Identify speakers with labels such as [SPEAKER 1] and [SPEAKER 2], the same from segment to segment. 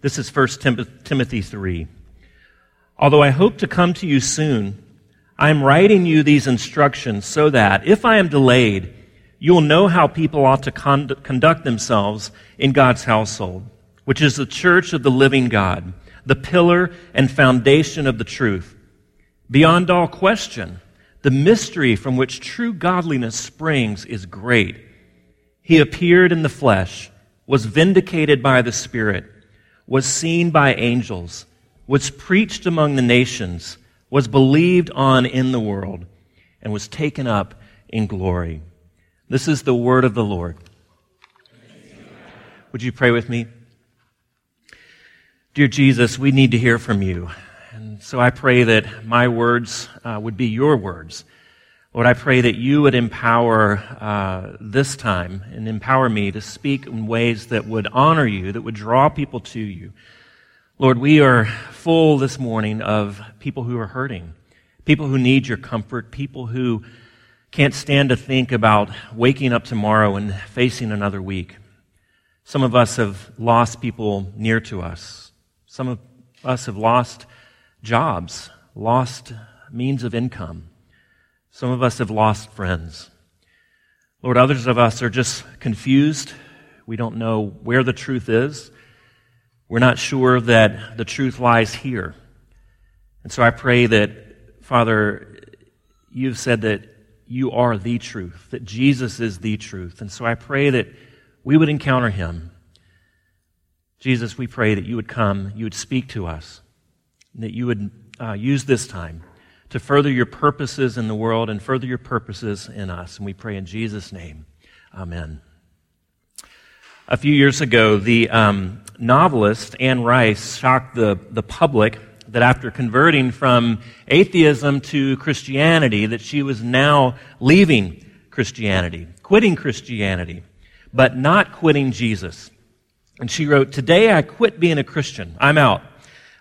[SPEAKER 1] This is 1 Tim- Timothy 3. Although I hope to come to you soon, I am writing you these instructions so that, if I am delayed, you will know how people ought to con- conduct themselves in God's household, which is the church of the living God, the pillar and foundation of the truth. Beyond all question, the mystery from which true godliness springs is great. He appeared in the flesh, was vindicated by the Spirit, was seen by angels, was preached among the nations was believed on in the world, and was taken up in glory. This is the word of the Lord. Would you pray with me? Dear Jesus, we need to hear from you. And so I pray that my words uh, would be your words. Lord, I pray that you would empower uh, this time and empower me to speak in ways that would honor you, that would draw people to you. Lord, we are full this morning of people who are hurting, people who need your comfort, people who can't stand to think about waking up tomorrow and facing another week. Some of us have lost people near to us. Some of us have lost jobs, lost means of income. Some of us have lost friends. Lord, others of us are just confused. We don't know where the truth is. We're not sure that the truth lies here. And so I pray that, Father, you've said that you are the truth, that Jesus is the truth. And so I pray that we would encounter him. Jesus, we pray that you would come, you would speak to us, that you would uh, use this time to further your purposes in the world and further your purposes in us. And we pray in Jesus' name. Amen. A few years ago, the um, novelist Anne Rice shocked the, the public that after converting from atheism to Christianity, that she was now leaving Christianity, quitting Christianity, but not quitting Jesus. And she wrote, Today I quit being a Christian. I'm out.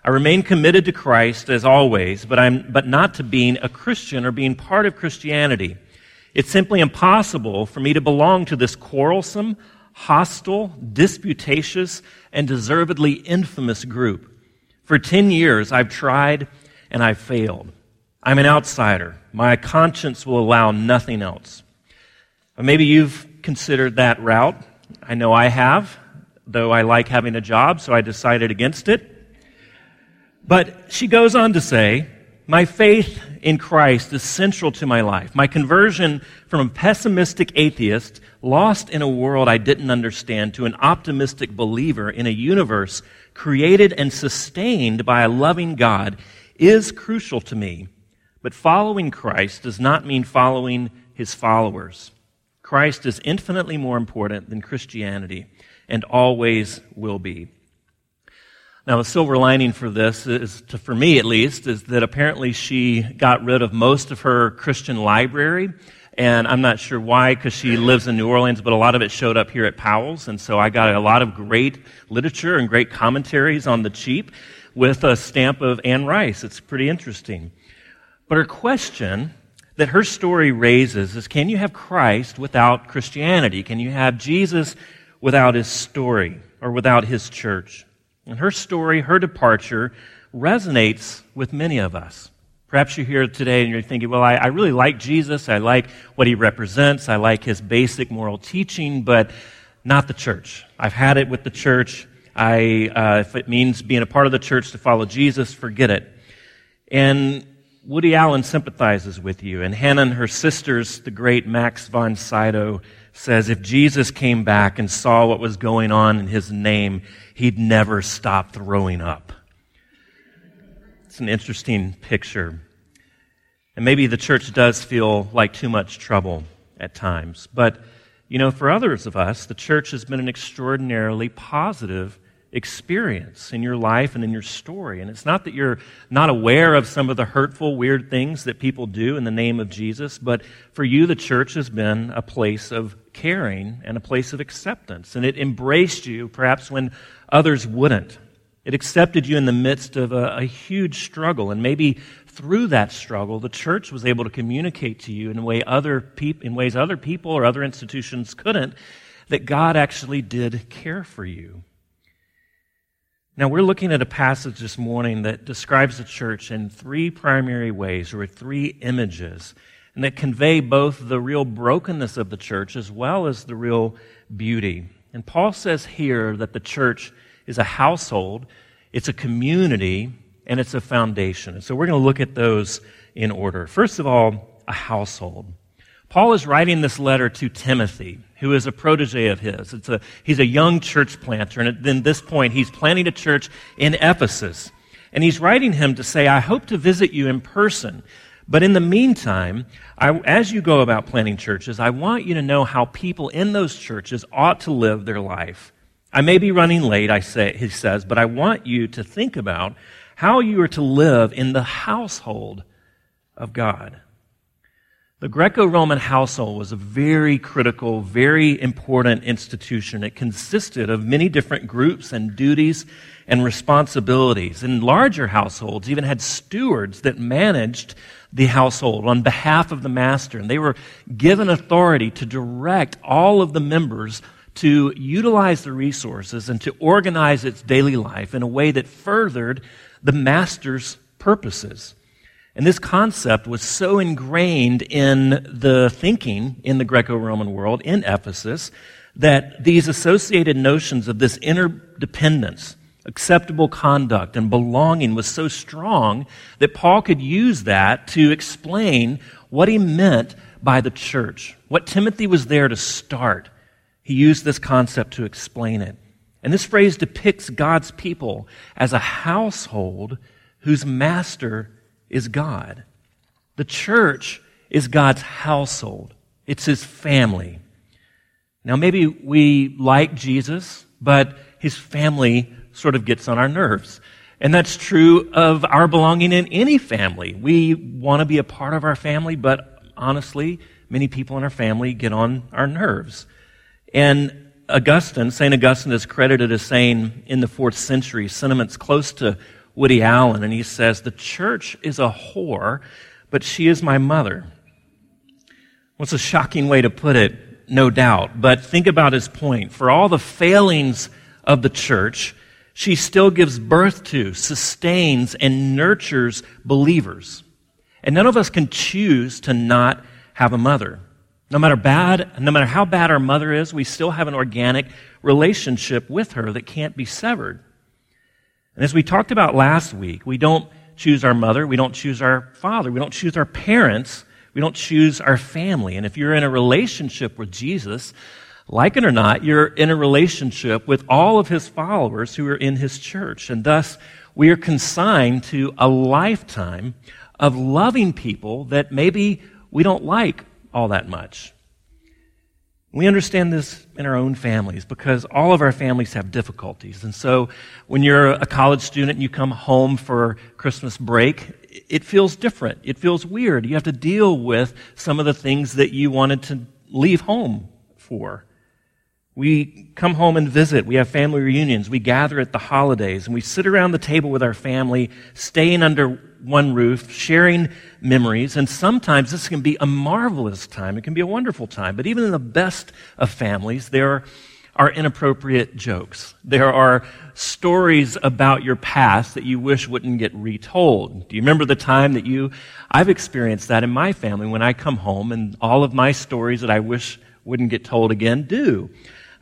[SPEAKER 1] I remain committed to Christ as always, but I'm, but not to being a Christian or being part of Christianity. It's simply impossible for me to belong to this quarrelsome, hostile, disputatious, and deservedly infamous group. For 10 years, I've tried and I've failed. I'm an outsider. My conscience will allow nothing else. Maybe you've considered that route. I know I have, though I like having a job, so I decided against it. But she goes on to say, my faith in Christ is central to my life. My conversion from a pessimistic atheist, lost in a world I didn't understand, to an optimistic believer in a universe created and sustained by a loving God is crucial to me. But following Christ does not mean following his followers. Christ is infinitely more important than Christianity and always will be. Now, the silver lining for this is, to, for me at least, is that apparently she got rid of most of her Christian library. And I'm not sure why, because she lives in New Orleans, but a lot of it showed up here at Powell's. And so I got a lot of great literature and great commentaries on the cheap with a stamp of Anne Rice. It's pretty interesting. But her question that her story raises is can you have Christ without Christianity? Can you have Jesus without his story or without his church? And her story, her departure, resonates with many of us. Perhaps you're here today and you're thinking, well, I, I, really like Jesus. I like what he represents. I like his basic moral teaching, but not the church. I've had it with the church. I, uh, if it means being a part of the church to follow Jesus, forget it. And Woody Allen sympathizes with you. And Hannah and her sisters, the great Max von Sydow, says if Jesus came back and saw what was going on in his name, he'd never stop throwing up. It's an interesting picture. And maybe the church does feel like too much trouble at times. But, you know, for others of us, the church has been an extraordinarily positive experience in your life and in your story. And it's not that you're not aware of some of the hurtful, weird things that people do in the name of Jesus, but for you, the church has been a place of caring and a place of acceptance. And it embraced you perhaps when others wouldn't. It accepted you in the midst of a, a huge struggle. And maybe through that struggle, the church was able to communicate to you in, way other peop- in ways other people or other institutions couldn't that God actually did care for you Now, we're looking at a passage this morning that describes the church in three primary ways, or three images, and that convey both the real brokenness of the church as well as the real beauty. And Paul says here that the church is a household, it's a community, and it's a foundation. And so we're going to look at those in order. First of all, a household. Paul is writing this letter to Timothy, who is a protege of his. A, he's a young church planter, and at this point, he's planting a church in Ephesus. And he's writing him to say, I hope to visit you in person. But in the meantime, I, as you go about planting churches, I want you to know how people in those churches ought to live their life. I may be running late, I say, he says, but I want you to think about how you are to live in the household of God. The Greco Roman household was a very critical, very important institution. It consisted of many different groups and duties and responsibilities. And larger households even had stewards that managed the household on behalf of the master. And they were given authority to direct all of the members to utilize the resources and to organize its daily life in a way that furthered the master's purposes. And this concept was so ingrained in the thinking in the Greco Roman world, in Ephesus, that these associated notions of this interdependence, acceptable conduct, and belonging was so strong that Paul could use that to explain what he meant by the church, what Timothy was there to start. He used this concept to explain it. And this phrase depicts God's people as a household whose master is God. The church is God's household, it's his family. Now, maybe we like Jesus, but his family sort of gets on our nerves. And that's true of our belonging in any family. We want to be a part of our family, but honestly, many people in our family get on our nerves. And Augustine, St. Augustine is credited as saying in the fourth century sentiments close to Woody Allen, and he says, The church is a whore, but she is my mother. What's a shocking way to put it? No doubt. But think about his point. For all the failings of the church, she still gives birth to, sustains, and nurtures believers. And none of us can choose to not have a mother. No matter bad, no matter how bad our mother is, we still have an organic relationship with her that can't be severed. And as we talked about last week, we don't choose our mother, we don't choose our father, we don't choose our parents, we don't choose our family. And if you're in a relationship with Jesus, like it or not, you're in a relationship with all of his followers who are in his church. And thus, we are consigned to a lifetime of loving people that maybe we don't like all that much. We understand this in our own families because all of our families have difficulties. And so when you're a college student and you come home for Christmas break, it feels different. It feels weird. You have to deal with some of the things that you wanted to leave home for. We come home and visit. We have family reunions. We gather at the holidays and we sit around the table with our family, staying under one roof, sharing memories. And sometimes this can be a marvelous time. It can be a wonderful time. But even in the best of families, there are inappropriate jokes. There are stories about your past that you wish wouldn't get retold. Do you remember the time that you, I've experienced that in my family when I come home and all of my stories that I wish wouldn't get told again do.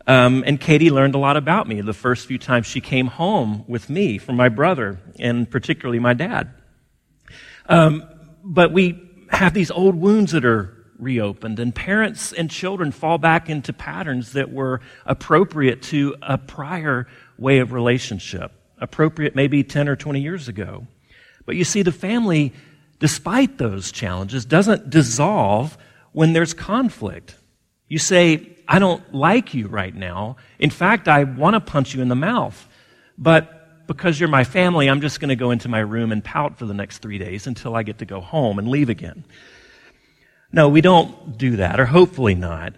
[SPEAKER 1] Um, and Katie learned a lot about me the first few times she came home with me from my brother and particularly my dad. Um, but we have these old wounds that are reopened, and parents and children fall back into patterns that were appropriate to a prior way of relationship, appropriate maybe 10 or 20 years ago. But you see, the family, despite those challenges, doesn't dissolve when there's conflict. You say, I don't like you right now. In fact, I want to punch you in the mouth. But because you're my family, I'm just going to go into my room and pout for the next three days until I get to go home and leave again. No, we don't do that, or hopefully not.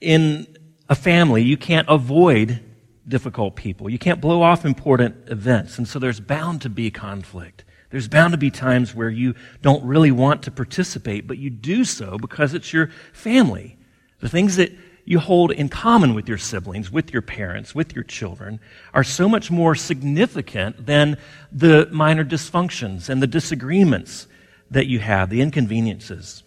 [SPEAKER 1] In a family, you can't avoid difficult people. You can't blow off important events. And so there's bound to be conflict. There's bound to be times where you don't really want to participate, but you do so because it's your family. The things that you hold in common with your siblings, with your parents, with your children, are so much more significant than the minor dysfunctions and the disagreements that you have, the inconveniences.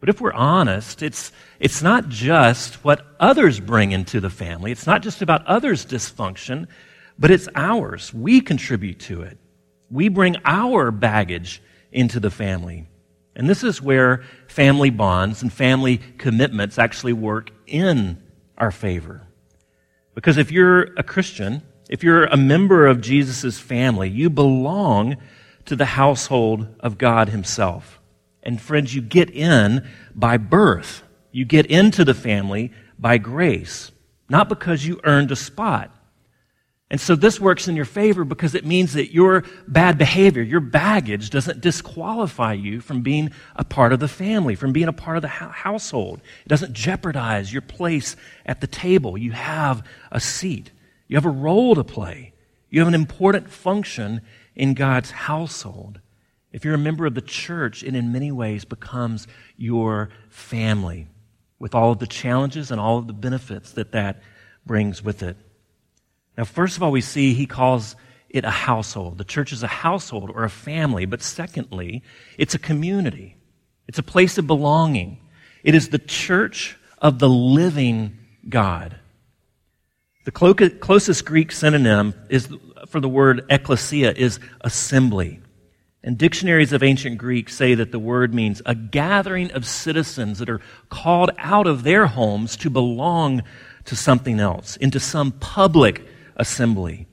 [SPEAKER 1] But if we're honest, it's, it's not just what others bring into the family. It's not just about others' dysfunction, but it's ours. We contribute to it. We bring our baggage into the family. And this is where family bonds and family commitments actually work in our favor. Because if you're a Christian, if you're a member of Jesus' family, you belong to the household of God Himself. And friends, you get in by birth. You get into the family by grace, not because you earned a spot. And so this works in your favor because it means that your bad behavior, your baggage doesn't disqualify you from being a part of the family, from being a part of the household. It doesn't jeopardize your place at the table. You have a seat. You have a role to play. You have an important function in God's household. If you're a member of the church, it in many ways becomes your family with all of the challenges and all of the benefits that that brings with it. Now, first of all, we see he calls it a household. The church is a household or a family. But secondly, it's a community. It's a place of belonging. It is the church of the living God. The closest Greek synonym is, for the word ecclesia is assembly. And dictionaries of ancient Greek say that the word means a gathering of citizens that are called out of their homes to belong to something else, into some public assembly.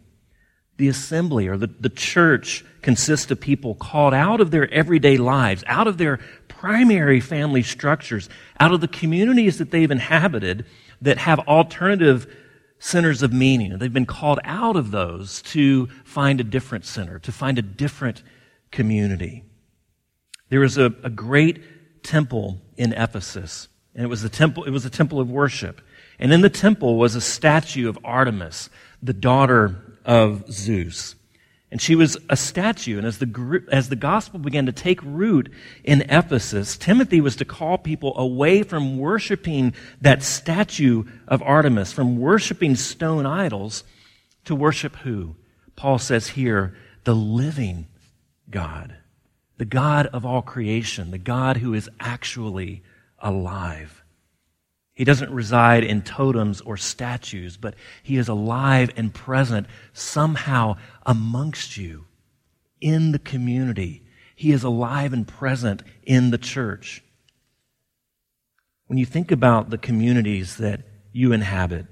[SPEAKER 1] The assembly or the, the church consists of people called out of their everyday lives, out of their primary family structures, out of the communities that they've inhabited that have alternative centers of meaning. They've been called out of those to find a different center, to find a different community. There was a, a great temple in Ephesus, and it was a temple, it was a temple of worship. And in the temple was a statue of Artemis, the daughter of Zeus. And she was a statue. And as the, as the gospel began to take root in Ephesus, Timothy was to call people away from worshiping that statue of Artemis, from worshiping stone idols, to worship who? Paul says here, the living God, the God of all creation, the God who is actually alive. He doesn't reside in totems or statues, but he is alive and present somehow amongst you in the community. He is alive and present in the church. When you think about the communities that you inhabit,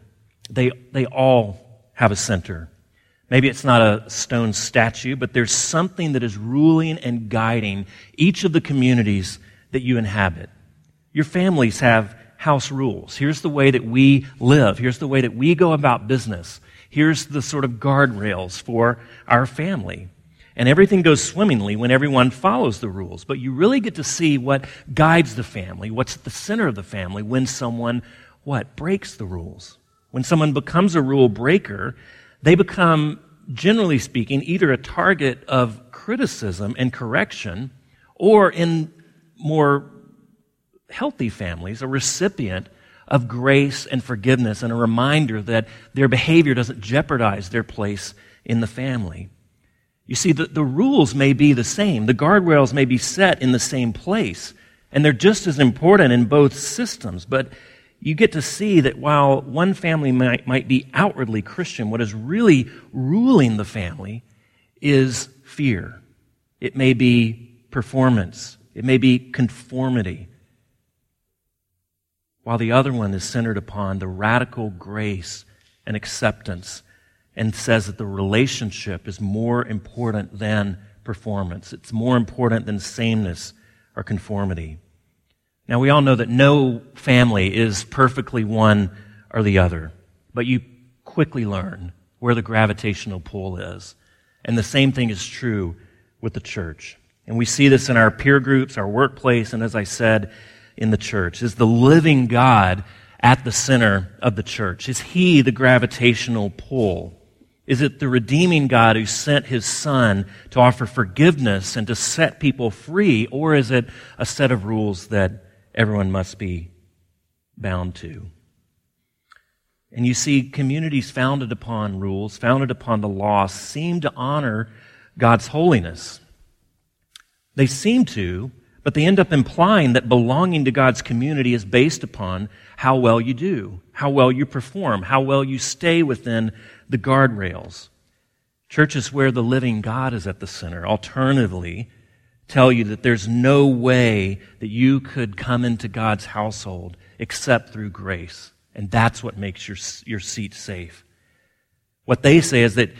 [SPEAKER 1] they, they all have a center. Maybe it's not a stone statue, but there's something that is ruling and guiding each of the communities that you inhabit. Your families have house rules. Here's the way that we live. Here's the way that we go about business. Here's the sort of guardrails for our family. And everything goes swimmingly when everyone follows the rules. But you really get to see what guides the family, what's at the center of the family when someone, what, breaks the rules. When someone becomes a rule breaker, they become, generally speaking, either a target of criticism and correction, or in more healthy families a recipient of grace and forgiveness and a reminder that their behavior doesn't jeopardize their place in the family. You see, the, the rules may be the same, the guardrails may be set in the same place, and they're just as important in both systems. But you get to see that while one family might, might be outwardly Christian, what is really ruling the family is fear. It may be performance, it may be conformity while the other one is centered upon the radical grace and acceptance and says that the relationship is more important than performance. It's more important than sameness or conformity. Now, we all know that no family is perfectly one or the other, but you quickly learn where the gravitational pull is. And the same thing is true with the church. And we see this in our peer groups, our workplace, and as I said, in the church? Is the living God at the center of the church? Is he the gravitational pull? Is it the redeeming God who sent his son to offer forgiveness and to set people free? Or is it a set of rules that everyone must be bound to? And you see, communities founded upon rules, founded upon the law, seem to honor God's holiness. They seem to, but they end up implying that belonging to God's community is based upon how well you do, how well you perform, how well you stay within the guardrails. Churches where the living God is at the center, alternatively, tell you that there's no way that you could come into God's household except through grace. And that's what makes your, your seat safe. What they say is that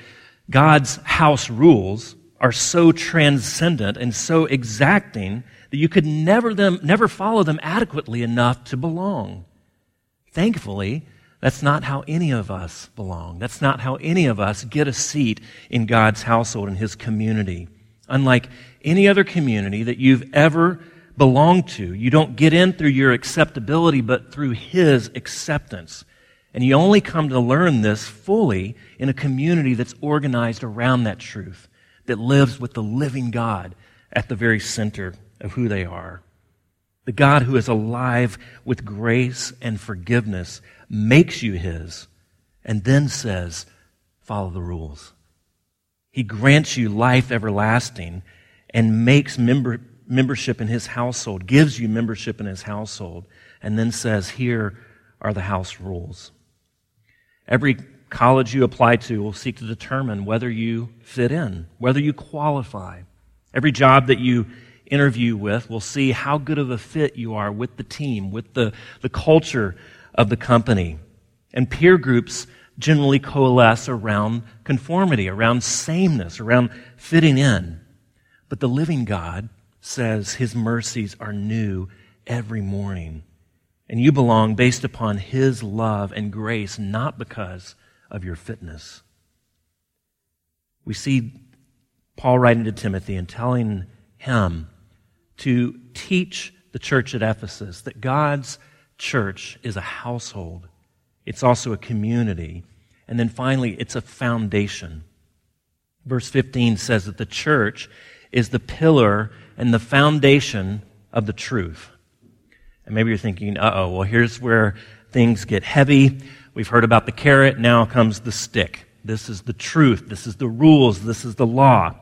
[SPEAKER 1] God's house rules are so transcendent and so exacting that you could never, them, never follow them adequately enough to belong. Thankfully, that's not how any of us belong. That's not how any of us get a seat in God's household, in His community. Unlike any other community that you've ever belonged to, you don't get in through your acceptability, but through His acceptance. And you only come to learn this fully in a community that's organized around that truth, that lives with the living God at the very center of who they are. The God who is alive with grace and forgiveness makes you his and then says, follow the rules. He grants you life everlasting and makes member, membership in his household, gives you membership in his household, and then says, here are the house rules. Every college you apply to will seek to determine whether you fit in, whether you qualify. Every job that you interview with will see how good of a fit you are with the team, with the, the culture of the company. And peer groups generally coalesce around conformity, around sameness, around fitting in. But the living God says his mercies are new every morning. And you belong based upon his love and grace, not because of your fitness. We see Paul writing to Timothy and telling him to teach the church at Ephesus that God's church is a household, it's also a community, and then finally, it's a foundation. Verse 15 says that the church is the pillar and the foundation of the truth. And maybe you're thinking, uh oh, well, here's where things get heavy. We've heard about the carrot, now comes the stick. This is the truth, this is the rules, this is the law.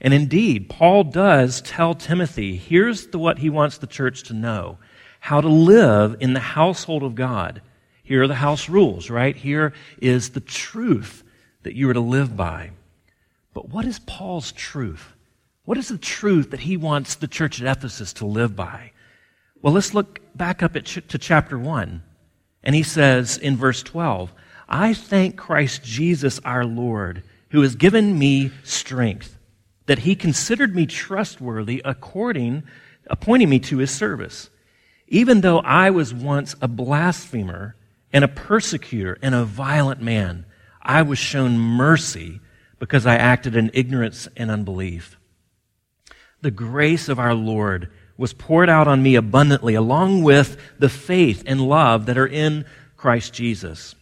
[SPEAKER 1] And indeed, Paul does tell Timothy, here's the, what he wants the church to know how to live in the household of God. Here are the house rules, right? Here is the truth that you are to live by. But what is Paul's truth? What is the truth that he wants the church at Ephesus to live by? Well, let's look back up ch- to chapter 1. And he says in verse 12, I thank Christ Jesus our Lord, who has given me strength that he considered me trustworthy according, appointing me to his service. Even though I was once a blasphemer and a persecutor and a violent man, I was shown mercy because I acted in ignorance and unbelief. The grace of our Lord was poured out on me abundantly, along with the faith and love that are in Christ Jesus.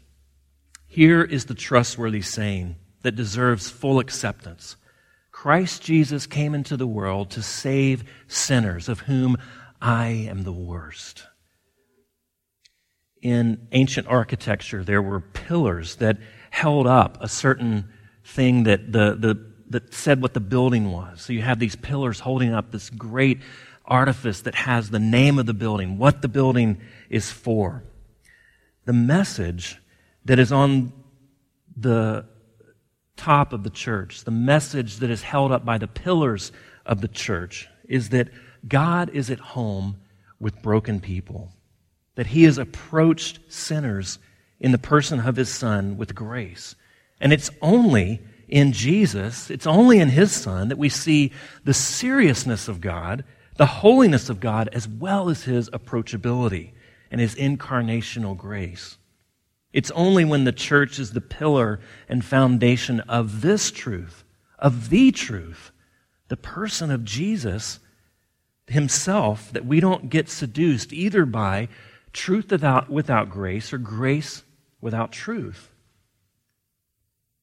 [SPEAKER 1] Here is the trustworthy saying that deserves full acceptance. Christ Jesus came into the world to save sinners, of whom I am the worst. In ancient architecture, there were pillars that held up a certain thing that, the, the, that said what the building was. So you have these pillars holding up this great artifice that has the name of the building, what the building is for. The message that is on the top of the church, the message that is held up by the pillars of the church, is that God is at home with broken people, that He has approached sinners in the person of His Son with grace. And it's only in Jesus, it's only in His Son that we see the seriousness of God, the holiness of God, as well as His approachability and His incarnational grace. It's only when the church is the pillar and foundation of this truth, of the truth, the person of Jesus himself, that we don't get seduced either by truth without, without grace or grace without truth.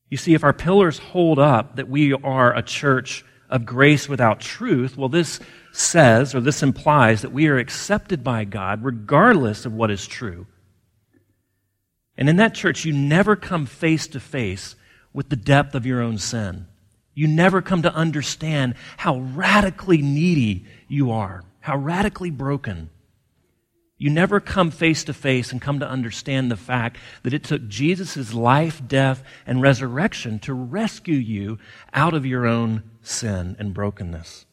[SPEAKER 1] You see, if our pillars hold up that we are a church of grace without truth, well, this says or this implies that we are accepted by God regardless of what is true. And in that church, you never come face to face with the depth of your own sin. You never come to understand how radically needy you are, how radically broken. You never come face to face and come to understand the fact that it took Jesus' life, death, and resurrection to rescue you out of your own sin and brokenness.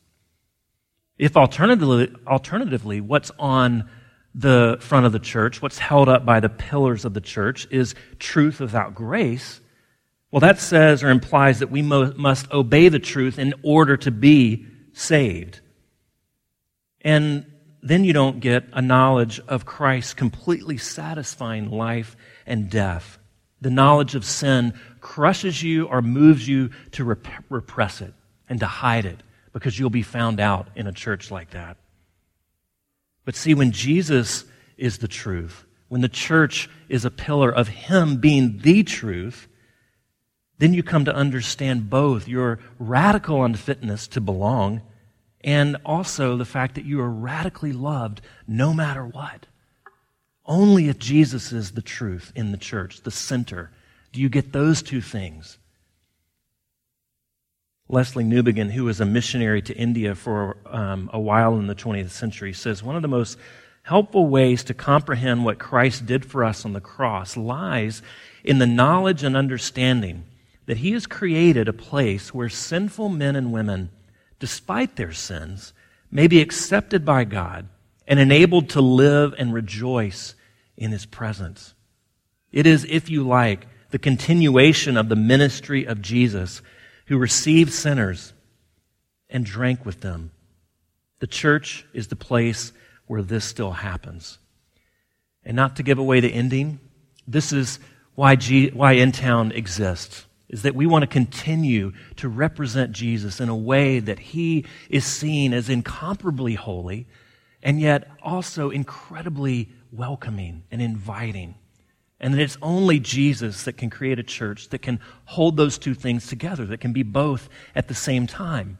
[SPEAKER 1] If alternatively, alternatively, what's on the front of the church, what's held up by the pillars of the church, is truth without grace, well, that says or implies that we mo- must obey the truth in order to be saved. And then you don't get a knowledge of Christ's completely satisfying life and death. The knowledge of sin crushes you or moves you to rep- repress it and to hide it because you'll be found out in a church like that. But see, when Jesus is the truth, when the church is a pillar of Him being the truth, then you come to understand both your radical unfitness to belong and also the fact that you are radically loved no matter what. Only if Jesus is the truth in the church, the center, do you get those two things. Lesslie Newbigin, who was a missionary to India for um, a while in the 20th century, says one of the most helpful ways to comprehend what Christ did for us on the cross lies in the knowledge and understanding that He has created a place where sinful men and women despite their sins, may be accepted by God and enabled to live and rejoice in His presence. It is, if you like, the continuation of the ministry of Jesus who received sinners and drank with them. The church is the place where this still happens. And not to give away the ending, this is why, G- why In Town exists is that we want to continue to represent Jesus in a way that he is seen as incomparably holy and yet also incredibly welcoming and inviting. And that it's only Jesus that can create a church that can hold those two things together, that can be both at the same time,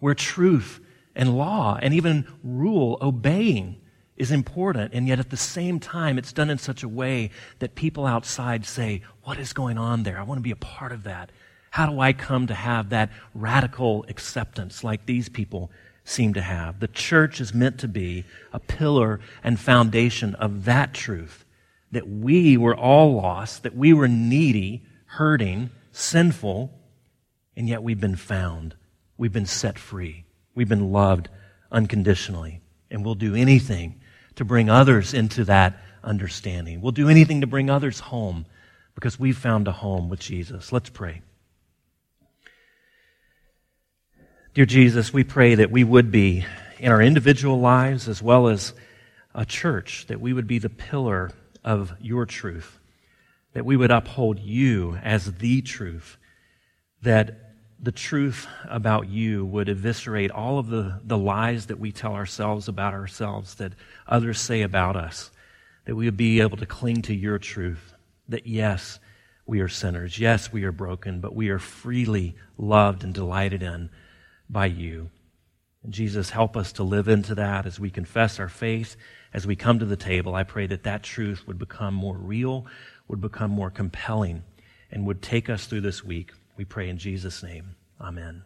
[SPEAKER 1] where truth and law and even rule, obeying, is important, and yet at the same time, it's done in such a way that people outside say, What is going on there? I want to be a part of that. How do I come to have that radical acceptance like these people seem to have? The church is meant to be a pillar and foundation of that truth that we were all lost, that we were needy, hurting, sinful, and yet we've been found. We've been set free. We've been loved unconditionally. And we'll do anything to bring others into that understanding. We'll do anything to bring others home because we've found a home with Jesus. Let's pray. Dear Jesus, we pray that we would be in our individual lives as well as a church, that we would be the pillar of your truth, that we would uphold you as the truth, that the truth about you would eviscerate all of the, the lies that we tell ourselves about ourselves, that others say about us, that we would be able to cling to your truth. That yes, we are sinners. Yes, we are broken, but we are freely loved and delighted in by you. And Jesus, help us to live into that as we confess our faith, as we come to the table. I pray that that truth would become more real, would become more compelling, and would take us through this week. We pray in Jesus' name. Amen.